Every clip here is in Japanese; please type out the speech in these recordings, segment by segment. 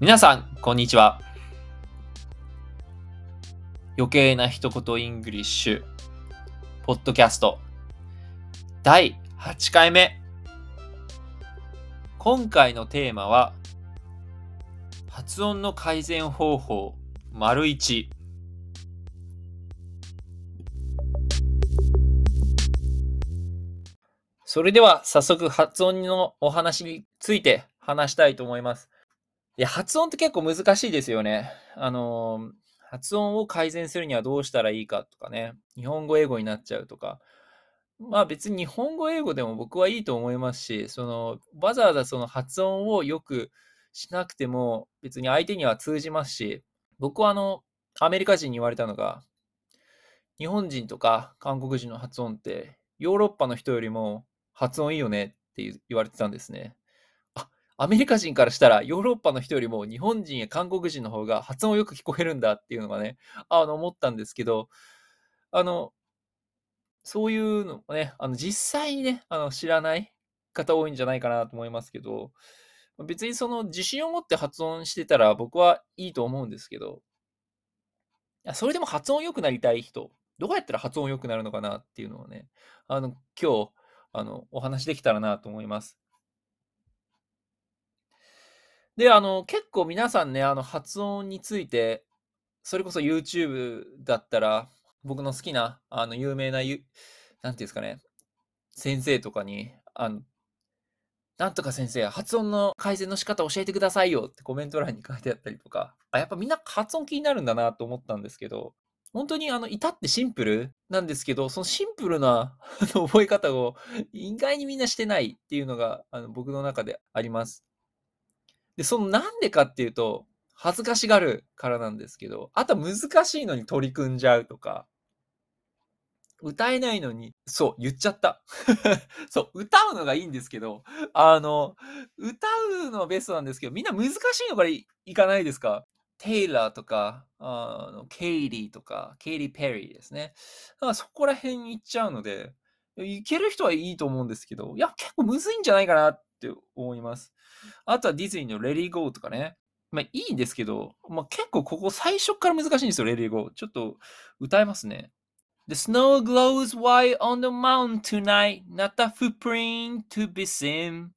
皆さん、こんにちは。余計な一言イングリッシュ、ポッドキャスト、第8回目。今回のテーマは、発音の改善方法、丸1。それでは早速発音のお話について話したいと思います。いや、発音って結構難しいですよね。あの、発音を改善するにはどうしたらいいかとかね、日本語英語になっちゃうとか。まあ別に日本語英語でも僕はいいと思いますし、その、わざわざその発音をよくしなくても別に相手には通じますし、僕はあの、アメリカ人に言われたのが、日本人とか韓国人の発音ってヨーロッパの人よりも発音いいよねって言われてたんですね。アメリカ人からしたらヨーロッパの人よりも日本人や韓国人の方が発音よく聞こえるんだっていうのがね、あの、思ったんですけど、あの、そういうのもね、あの、実際にね、あの、知らない方多いんじゃないかなと思いますけど、別にその自信を持って発音してたら僕はいいと思うんですけど、それでも発音良くなりたい人、どうやったら発音良くなるのかなっていうのをね、あの、今日、あの、お話できたらなと思います。で、あの、結構皆さんね、あの、発音について、それこそ YouTube だったら、僕の好きな、あの、有名な、ゆなんていうんですかね、先生とかに、あの、なんとか先生、発音の改善の仕方教えてくださいよってコメント欄に書いてあったりとか、あ、やっぱみんな発音気になるんだなと思ったんですけど、本当にあの、至ってシンプルなんですけど、そのシンプルな覚え方を意外にみんなしてないっていうのが、あの、僕の中であります。で、そのなんでかっていうと、恥ずかしがるからなんですけど、あとは難しいのに取り組んじゃうとか、歌えないのに、そう、言っちゃった。そう、歌うのがいいんですけど、あの、歌うのはベストなんですけど、みんな難しいのからいかないですか？テイラーとか、あのケイリーとか、ケイリー・ペリーですね。だからそこら辺行っちゃうので、いける人はいいと思うんですけど、いや、結構むずいんじゃないかなっって思います。あとはディズニーのレディー・ゴーとかね。まあいいんですけど、まあ結構ここ最初から難しいんですよ、レディー・ゴー。ちょっと歌えますね。The snow glows white on the mountain tonight, not a footprint to be seen.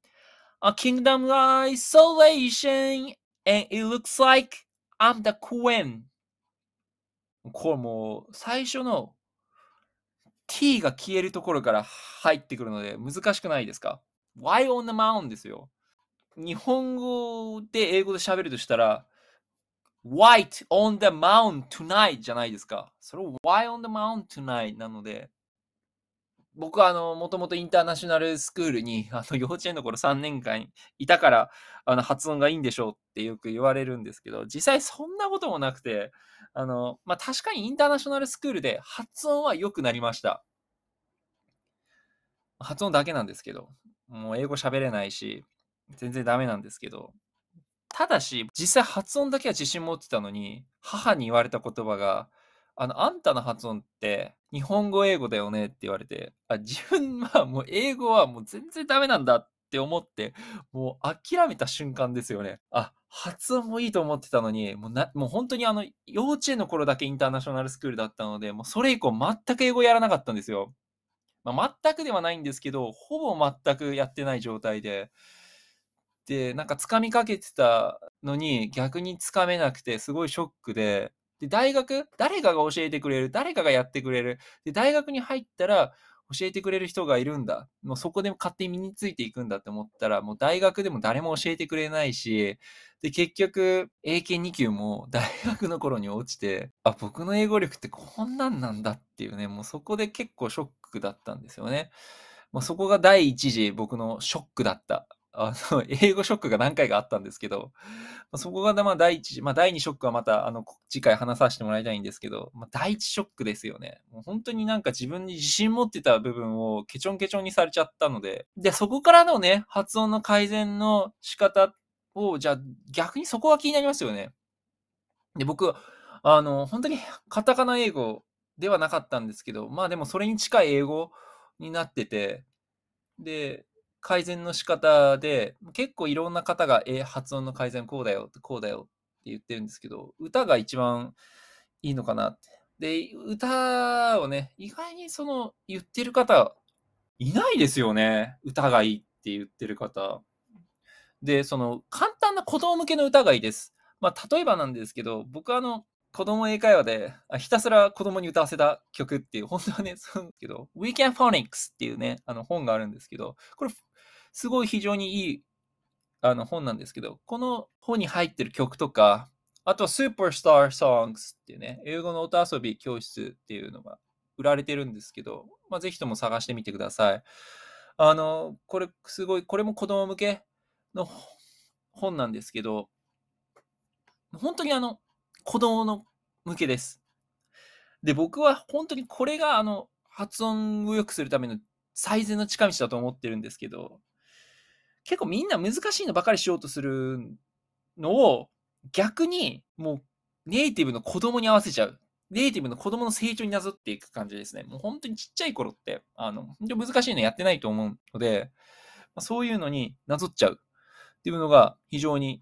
A kingdom isolation, and it looks like I'm the queen. これもう最初の t が消えるところから入ってくるので難しくないですか ?Why on the mountain ですよ。日本語で英語で喋るとしたら White on the mountain tonight じゃないですか。それを Why on the mountain tonight なので僕はあの、もともとインターナショナルスクールに、あの、幼稚園の頃3年間いたから、あの、発音がいいんでしょうってよく言われるんですけど、実際そんなこともなくて、あの、まあ、確かにインターナショナルスクールで発音は良くなりました。発音だけなんですけど、もう英語喋れないし、全然ダメなんですけど、ただし、実際発音だけは自信持ってたのに、母に言われた言葉が、あの、あんたの発音って日本語英語だよねって言われて、あ、自分はもう英語はもう全然ダメなんだって思って、もう諦めた瞬間ですよね。あ、発音もいいと思ってたのに、もうな、もう本当にあの、幼稚園の頃だけインターナショナルスクールだったので、もうそれ以降全く英語やらなかったんですよ。まあ、全くではないんですけど、ほぼ全くやってない状態で、で、なんか掴みかけてたのに逆に掴めなくてすごいショックで、で、大学、誰かが教えてくれる、誰かがやってくれる。で、大学に入ったら、教えてくれる人がいるんだ。もうそこで勝手に身についていくんだって思ったら、もう大学でも誰も教えてくれないし、で、結局、英検2級も大学の頃に落ちて、あ、僕の英語力ってこんなんなんだっていうね、もうそこで結構ショックだったんですよね。もうそこが第一次僕のショックだったあの、英語ショックが何回かあったんですけど、そこがまあ第一、まあ第二ショックはまた、あの、次回話させてもらいたいんですけど、まあ第一ショックですよね。もう本当になんか自分に自信持ってた部分をケチョンケチョンにされちゃったので、で、そこからのね、発音の改善の仕方を、じゃあ逆にそこが気になりますよね。で、僕、あの、本当にカタカナ英語ではなかったんですけど、まあでもそれに近い英語になってて、で、改善の仕方で、結構いろんな方が、え、発音の改善こうだよ、こうだよって言ってるんですけど、歌が一番いいのかなって。で、歌をね、意外にその言ってる方、いないですよね。歌がいいって言ってる方。で、その簡単な子供向けの歌がいいです。まあ、例えばなんですけど、僕あの、子供英会話で、ひたすら子供に歌わせた曲っていう、本当はね、そうですけど、Weekend Phonics っていうね、あの本があるんですけど、これ、すごい非常にいいあの本なんですけど、この本に入ってる曲とか、あとは Superstar Songs っていうね、英語の音遊び教室っていうのが売られてるんですけど、まあ、ぜひとも探してみてください。あの、これすごい、これも子供向けの本なんですけど、本当にあの、子供の向けです。で、僕は本当にこれがあの、発音を良くするための最善の近道だと思ってるんですけど、結構みんな難しいのばかりしようとするのを、逆にもうネイティブの子供に合わせちゃう。ネイティブの子供の成長になぞっていく感じですね。もう本当にちっちゃい頃って、あの、本当難しいのやってないと思うので、そういうのになぞっちゃうっていうのが非常に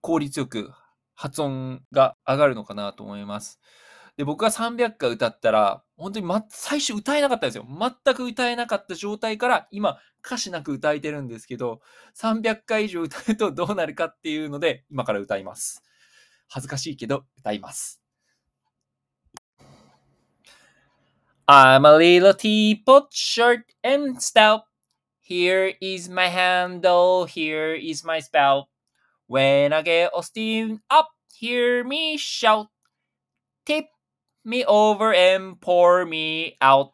効率よく発音が上がるのかなと思います。で、僕が300回歌ったら、本当に、ま、最初歌えなかったんですよ。全く歌えなかった状態から、今、歌詞なく歌えてるんですけど、300回以上歌うとどうなるかっていうので、今から歌います。恥ずかしいけど、歌います。I'm a little teapot, short and stout. Here is my handle, here is my spout. When I get all steamed up, hear me shout. Tip me over and pour me out.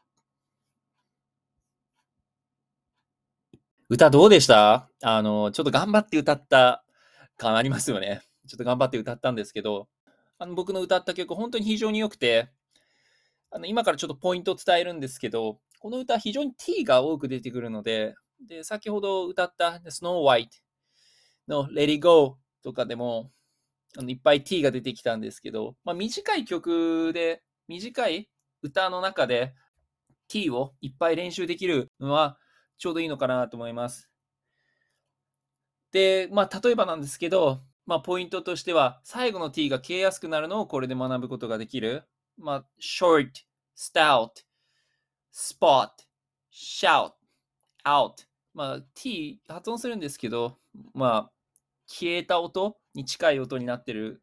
歌どうでした？あの、ちょっと頑張って歌った感ありますよね。ちょっと頑張って歌ったんですけど、あの僕の歌った曲、本当に非常に良くて、あの今からちょっとポイントを伝えるんですけど、この歌、非常に t が多く出てくるので、で先ほど歌った Snow White の Let It Go とかでも、あのいっぱい t が出てきたんですけど、まあ、短い曲で、短い歌の中で t をいっぱい練習できるのはちょうどいいのかなと思います。で、まあ、例えばなんですけど、まあ、ポイントとしては、最後の t が消えやすくなるのをこれで学ぶことができる。まあ、short, stout, spot, shout, out。まあ、t 発音するんですけど、まあ、消えた音に近い音になってる。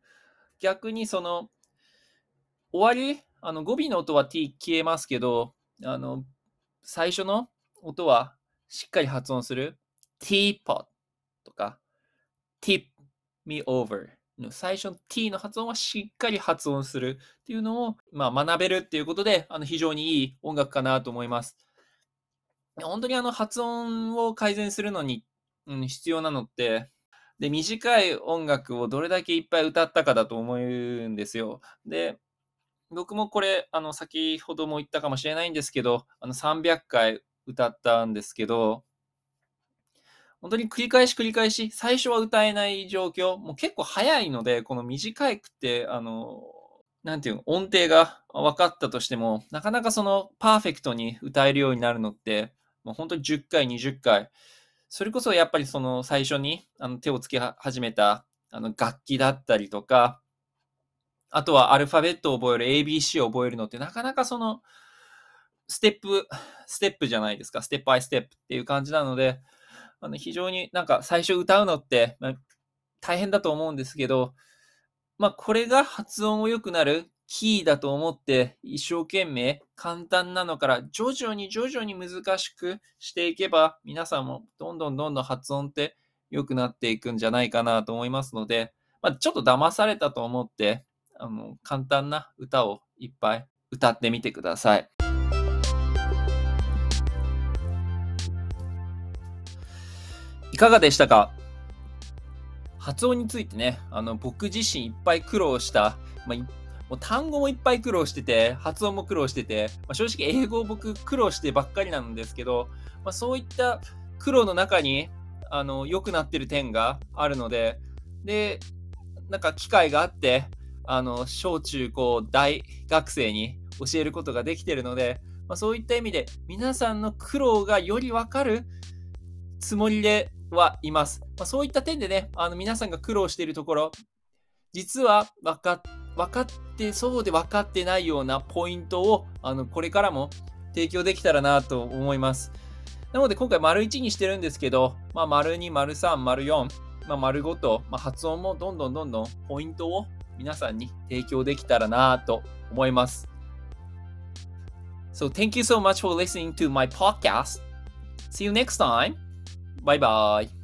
逆にその、終わりあの語尾の音は t 消えますけど、あの、最初の音はしっかり発音する。teapot とか、tip me over の最初の t の発音はしっかり発音するっていうのを、まあ、学べるっていうことで、あの非常にいい音楽かなと思います。本当にあの発音を改善するのに、うん、必要なのって、で、短い音楽をどれだけいっぱい歌ったかだと思うんですよ。で、僕もこれ、あの、先ほども言ったかもしれないんですけど、あの、300回歌ったんですけど、本当に繰り返し繰り返し、最初は歌えない状況、もう結構早いので、この短くて、あの、なんていうの、音程が分かったとしても、なかなかそのパーフェクトに歌えるようになるのって、もう本当に10回、20回、それこそやっぱりその最初にあの手をつけ始めたあの楽器だったりとか、あとはアルファベットを覚える ABC を覚えるのってなかなかそのステップ、ステップじゃないですか。ステップバイステップっていう感じなので、あの非常になんか最初歌うのって、まあ、大変だと思うんですけど、まあこれが発音を良くなるキーだと思って一生懸命簡単なのから徐々に徐々に難しくしていけば皆さんもどんどんどんどん発音って良くなっていくんじゃないかなと思いますので、まあ、ちょっと騙されたと思ってあの簡単な歌をいっぱい歌ってみてください。いかがでしたか？発音についてね、あの僕自身いっぱい苦労した、まあ、もう単語もいっぱい苦労してて、発音も苦労してて、まあ、正直英語僕苦労してばっかりなんですけど、まあ、そういった苦労の中にあの良くなってる点があるので、で、なんか機会があって、あの小中高大学生に教えることができてるので、まあ、そういった意味で皆さんの苦労がよりわかるつもりではいます。まあ、そういった点でね、あの皆さんが苦労しているところ、実は分か分かってそうで分かってないようなポイントをあのこれからも提供できたらなと思います。なので今回丸1にしてるんですけど、まあ、丸2、丸3、丸4、まあ、丸5と、まあ、発音もどんどんどんどんポイントを皆さんに提供できたらなと思います。So thank you so much for listening to my podcast. See you next time. Bye bye.